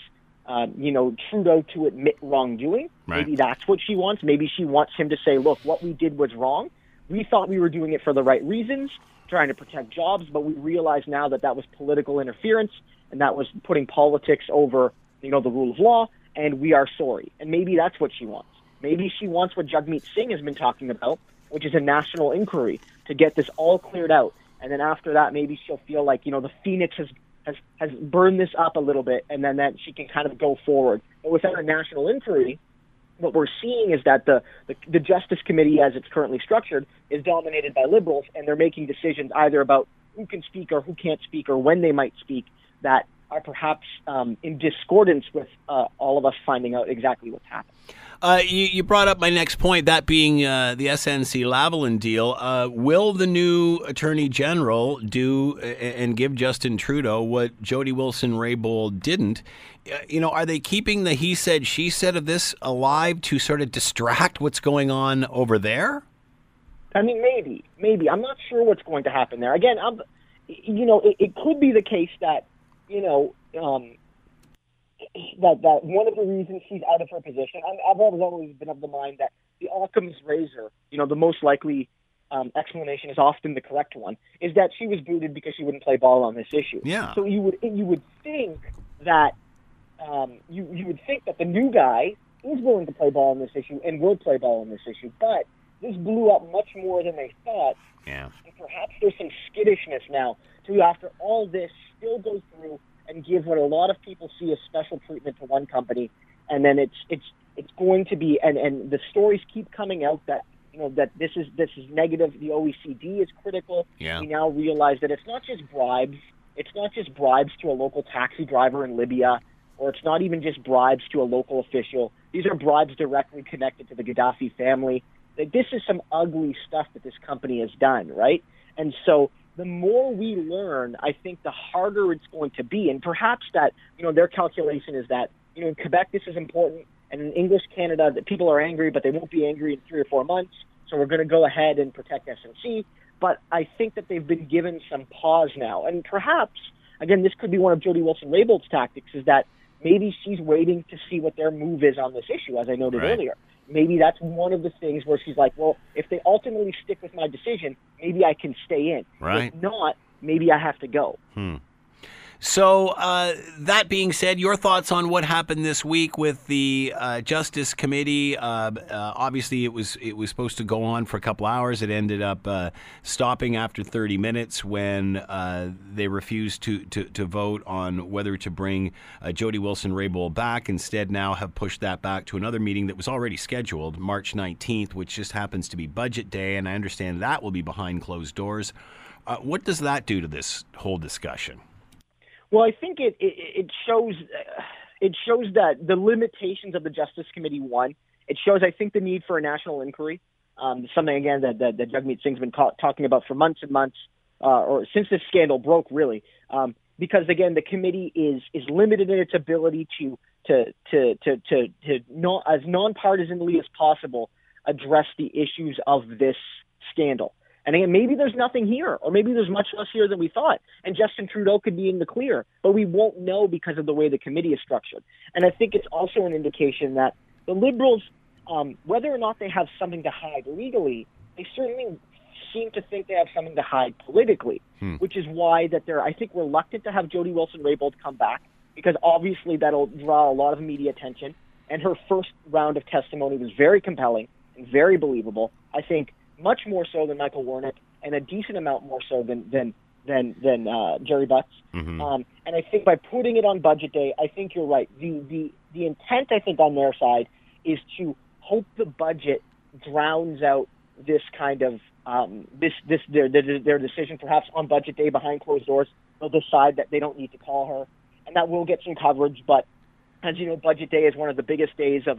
um, you know, Trudeau to admit wrongdoing. Right. Maybe that's what she wants. Maybe she wants him to say, "Look, what we did was wrong. We thought we were doing it for the right reasons, trying to protect jobs, but we realize now that that was political interference and that was putting politics over, you know, the rule of law." and we are sorry. And maybe that's what she wants. Maybe she wants what Jagmeet Singh has been talking about, which is a national inquiry to get this all cleared out. And then after that, maybe she'll feel like, you know, the phoenix has, has, has burned this up a little bit, and then that she can kind of go forward. But without a national inquiry, what we're seeing is that the, the, the Justice Committee, as it's currently structured, is dominated by liberals, and they're making decisions either about who can speak or who can't speak or when they might speak that are perhaps um, in discordance with uh, all of us finding out exactly what's happened. Uh, you, you brought up my next point, that being uh, the SNC Lavalin deal. Uh, will the new Attorney General do and give Justin Trudeau what Jody Wilson Raybould didn't? Uh, you know, are they keeping the he said, she said of this alive to sort of distract what's going on over there? I mean, maybe, maybe. I'm not sure what's going to happen there. Again, I'm, you know, it, it could be the case that, you know, um, that that one of the reasons she's out of her position. I'm, I've always been of the mind that the Occam's razor, you know, the most likely um, explanation is often the correct one, is that she was booted because she wouldn't play ball on this issue. Yeah. So you would you would think that um, you you would think that the new guy is willing to play ball on this issue and will play ball on this issue, but this blew up much more than they thought. Yeah. And perhaps there's some skittishness now to, after all this, still go through and give what a lot of people see as special treatment to one company, and then it's it's it's going to be and and the stories keep coming out that you know that this is this is negative. The OECD is critical. Yeah. We now realize that it's not just bribes. It's not just bribes to a local taxi driver in Libya, or it's not even just bribes to a local official. These are bribes directly connected to the Gaddafi family. This is some ugly stuff that this company has done, right? And so the more we learn, I think the harder it's going to be. And perhaps that, you know, their calculation is that, you know, in Quebec this is important, and in English Canada that people are angry, but they won't be angry in three or four months. So we're going to go ahead and protect SNC. But I think that they've been given some pause now, and perhaps again this could be one of Jody Wilson Raybould's tactics is that maybe she's waiting to see what their move is on this issue, as I noted Right. earlier. Maybe that's one of the things where she's like, well, if they ultimately stick with my decision, maybe I can stay in. Right. If not, maybe I have to go. Hmm. So, uh, that being said, your thoughts on what happened this week with the uh, Justice Committee? Uh, uh, obviously, it was it was supposed to go on for a couple hours. It ended up uh, stopping after 30 minutes when uh, they refused to, to, to vote on whether to bring Jody Wilson Raybould back. Instead, now have pushed that back to another meeting that was already scheduled, March 19th, which just happens to be Budget Day, and I understand that will be behind closed doors. What does that do to this whole discussion? Well, I think it it, it shows it shows that the limitations of the Justice Committee. One, it shows I think the need for a national inquiry. Um, something again that that, that Jagmeet Singh's been ca- talking about for months and months, uh, or since this scandal broke, really. Um, because again, the committee is is limited in its ability to to to to to, to not as nonpartisanly as possible address the issues of this scandal. And again, maybe there's nothing here, or maybe there's much less here than we thought. And Justin Trudeau could be in the clear, but we won't know because of the way the committee is structured. And I think it's also an indication that the Liberals, um, whether or not they have something to hide legally, they certainly seem to think they have something to hide politically, which is why that they're, I think, reluctant to have Jody Wilson-Raybould come back because obviously that'll draw a lot of media attention. And her first round of testimony was very compelling and very believable. I think much more so than Michael Wernick, and a decent amount more so than than than than uh, Gerry Butts. Um, and I think by putting it on budget day, I think you're right. The the the intent I think on their side is to hope the budget drowns out this kind of um, this this their, their their decision perhaps on budget day behind closed doors. They'll decide that they don't need to call her, and that will get some coverage. But as you know, budget day is one of the biggest days of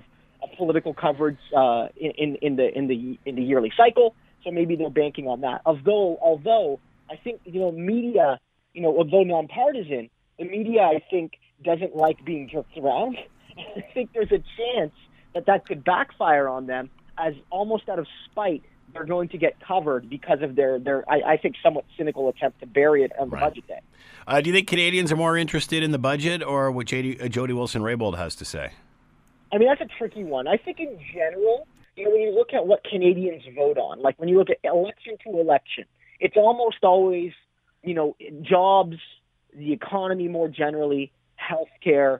political coverage uh, in, in the in the in the yearly cycle. So maybe they're banking on that. Although although I think you know media, you know, although nonpartisan, the media I think doesn't like being jerked around. I think there's a chance that that could backfire on them as almost out of spite they're going to get covered because of their their I, I think somewhat cynical attempt to bury it on the Right. budget day. Uh, do you think Canadians are more interested in the budget or what JD, uh, Jody Wilson-Raybould has to say? I mean, that's a tricky one. I think in general, you know, when you look at what Canadians vote on, like when you look at election to election, it's almost always, you know, jobs, the economy more generally, healthcare,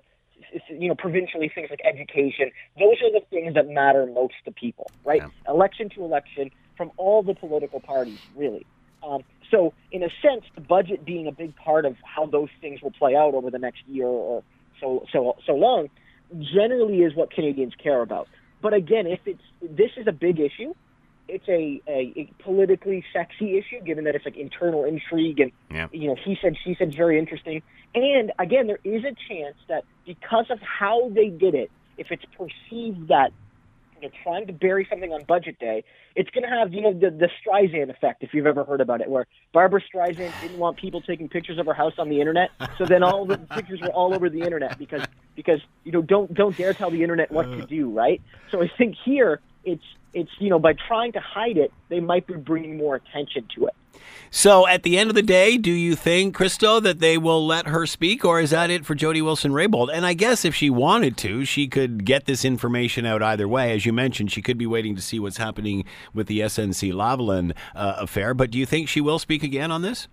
you know, provincially things like education. Those are the things that matter most to people, right? Election to election from all the political parties, really. Um, so, in a sense, the budget being a big part of how those things will play out over the next year or so so so long, generally is what Canadians care about. But again, if it's this is a big issue, it's a, a, a politically sexy issue, given that it's like internal intrigue and Yeah. you know he said she said very interesting. And again, there is a chance that because of how they did it, if it's perceived that they're trying to bury something on budget day, it's going to have you know the the Streisand effect, if you've ever heard about it, where Barbra Streisand didn't want people taking pictures of her house on the internet, so then all the pictures were all over the internet because because you know don't don't dare tell the internet what to uh. do, right? So I think here it's it's you know by trying to hide it, they might be bringing more attention to it. So at the end of the day, do you think, Christo, that they will let her speak, or is that it for Jody Wilson-Raybould? And I guess if she wanted to, she could get this information out either way. As you mentioned, she could be waiting to see what's happening with the SNC Lavalin uh, affair. But do you think she will speak again on this?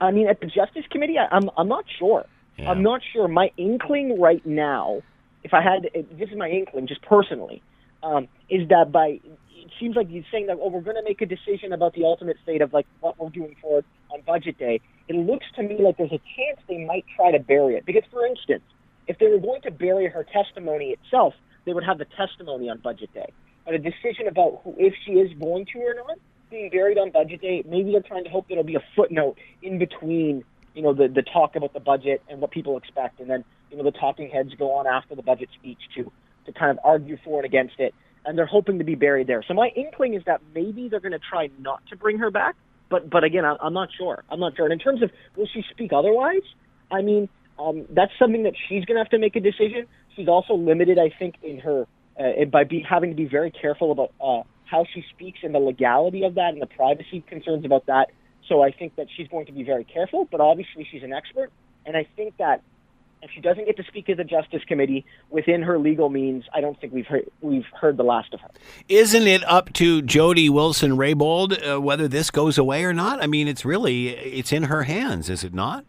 I mean, at the Justice Committee, I, I'm I'm not sure. Yeah. I'm not sure. My inkling right now, if I had, this is my inkling, just personally, um, is that by it seems like he's saying that oh we're going to make a decision about the ultimate fate of like what we're doing for on budget day. It looks to me like there's a chance they might try to bury it because, for instance, if they were going to bury her testimony itself, they would have the testimony on budget day. But a decision about who, if she is going to or not being buried on budget day, maybe they're trying to hope there'll be a footnote in between, you know, the, the talk about the budget and what people expect, and then you know the talking heads go on after the budget speech to to kind of argue for and against it, and they're hoping to be buried there. So my inkling is that maybe they're going to try not to bring her back, but but again, I, I'm not sure. I'm not sure. And in terms of will she speak otherwise, I mean, um, that's something that she's going to have to make a decision. She's also limited, I think, in her uh, by be, having to be very careful about uh, how she speaks and the legality of that and the privacy concerns about that. So I think that she's going to be very careful. But obviously, she's an expert, and I think that if she doesn't get to speak to the Justice Committee within her legal means, I don't think we've heard we've heard the last of her. Isn't it up to Jody Wilson-Raybould uh, whether this goes away or not? I mean, it's really it's in her hands, is it not?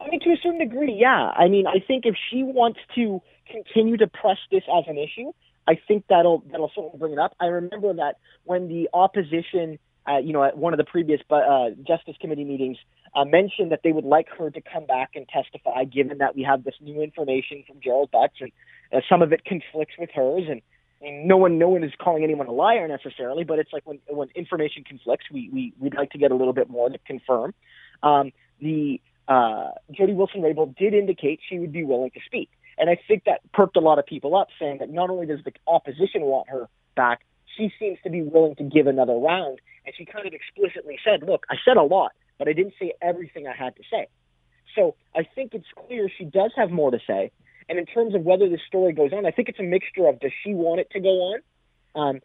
I mean, to a certain degree, yeah. I mean, I think if she wants to continue to press this as an issue, I think that'll that'll certainly bring it up. I remember that when the opposition, uh, you know, at one of the previous uh, Justice Committee meetings, uh, mentioned that they would like her to come back and testify, given that we have this new information from Gerald Butts, and uh, some of it conflicts with hers, and, and no one no one is calling anyone a liar necessarily, but it's like when when information conflicts, we we we'd like to get a little bit more to confirm. Um, the uh, Jody Wilson-Raybould did indicate she would be willing to speak. And I think that perked a lot of people up, saying that not only does the opposition want her back, she seems to be willing to give another round. And she kind of explicitly said, look, I said a lot, but I didn't say everything I had to say. So I think it's clear she does have more to say. And in terms of whether the story goes on, I think it's a mixture of does she want it to go on? Um,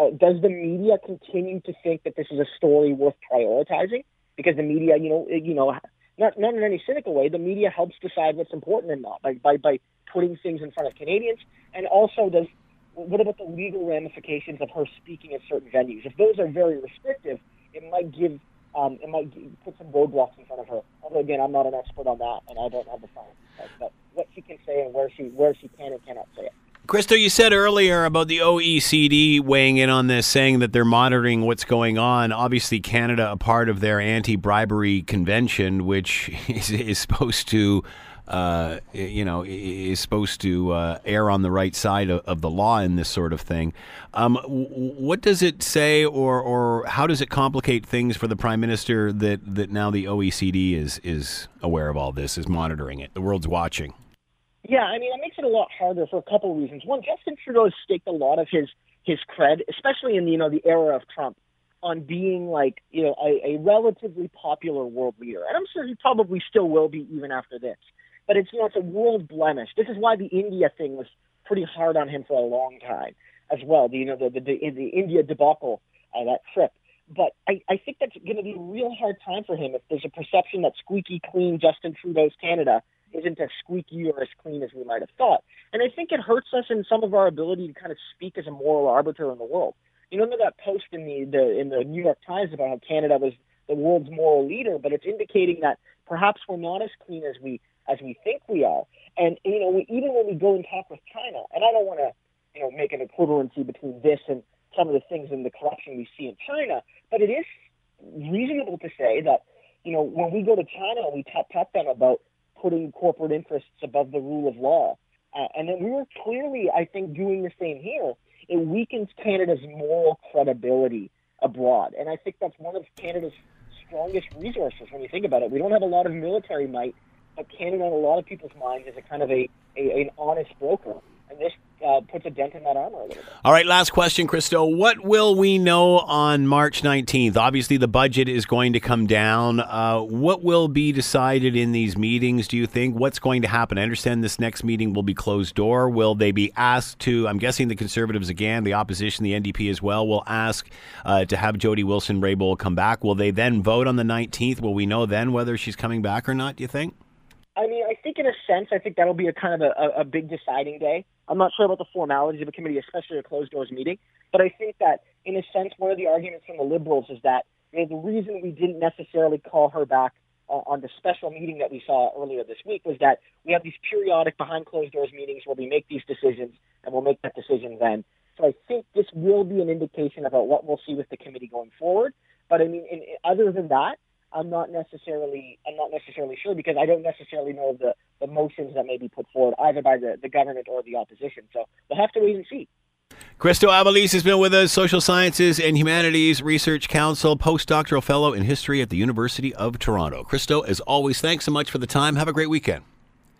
uh, does the media continue to think that this is a story worth prioritizing? Because the media, you know, you know, not not in any cynical way, the media helps decide what's important and not by by by putting things in front of Canadians. And also, does what about the legal ramifications of her speaking at certain venues? If those are very restrictive, it might give um, it might put some roadblocks in front of her. Although again, I'm not an expert on that, and I don't have the science. But what she can say and where she where she can and cannot say it. Christo, you said earlier about the OECD weighing in on this, saying that they're monitoring what's going on. Obviously, Canada, a part of their anti bribery convention, which is, is supposed to. Uh, you know, is supposed to uh, err on the right side of, of, the law in this sort of thing. Um, what does it say, or, or how does it complicate things for the prime minister that, that now the OECD is is aware of all this, is monitoring it, the world's watching? Yeah, I mean, it makes it a lot harder for a couple of reasons. One, Justin Trudeau has staked a lot of his his cred, especially in you know the era of Trump, on being like you know a, a relatively popular world leader, and I'm sure he probably still will be even after this. But it's you know it's a world blemish. This is why the India thing was pretty hard on him for a long time as well. The, you know the the, the, the India debacle, uh, that trip. But I, I think that's going to be a real hard time for him if there's a perception that squeaky clean Justin Trudeau's Canada isn't as squeaky or as clean as we might have thought. And I think it hurts us in some of our ability to kind of speak as a moral arbiter in the world. You remember that post in the, the in the New York Times about how Canada was the world's moral leader, but it's indicating that perhaps we're not as clean as we as we think we are. And you know, we, even when we go and talk with China, and I don't want to you know make an equivalency between this and some of the things in the corruption we see in China, but it is reasonable to say that you know when we go to China and we talk, talk them about putting corporate interests above the rule of law. Uh, and then we were clearly, I think, doing the same here. It weakens Canada's moral credibility abroad. And I think that's one of Canada's strongest resources when you think about it. We don't have a lot of military might, but Canada, in a lot of people's minds, is a kind of a, a an honest broker. And this uh, puts a dent in that armor a little bit. All right, last question, Christo. What will we know on March 19th? Obviously, the budget is going to come down. Uh, what will be decided in these meetings, do you think? What's going to happen? I understand this next meeting will be closed door. Will they be asked to, I'm guessing the Conservatives again, the opposition, the NDP as well, will ask uh, to have Jody Wilson Raybould come back. Will they then vote on the 19th? Will we know then whether she's coming back or not, do you think? I mean, I think in a sense, I think that'll be a kind of a, a big deciding day. I'm not sure about the formalities of a committee, especially a closed doors meeting, but I think that in a sense, one of the arguments from the Liberals is that you know, the reason we didn't necessarily call her back uh, on the special meeting that we saw earlier this week was that we have these periodic behind closed doors meetings where we make these decisions and we'll make that decision then. So I think this will be an indication about what we'll see with the committee going forward. But I mean, in, other than that, I'm not necessarily I'm not necessarily sure because I don't necessarily know the, the motions that may be put forward either by the, the government or the opposition. So we'll have to wait and see. Christo Aivalis has been with us, Social Sciences and Humanities Research Council, postdoctoral fellow in history at the University of Toronto. Christo, as always, thanks so much for the time. Have a great weekend.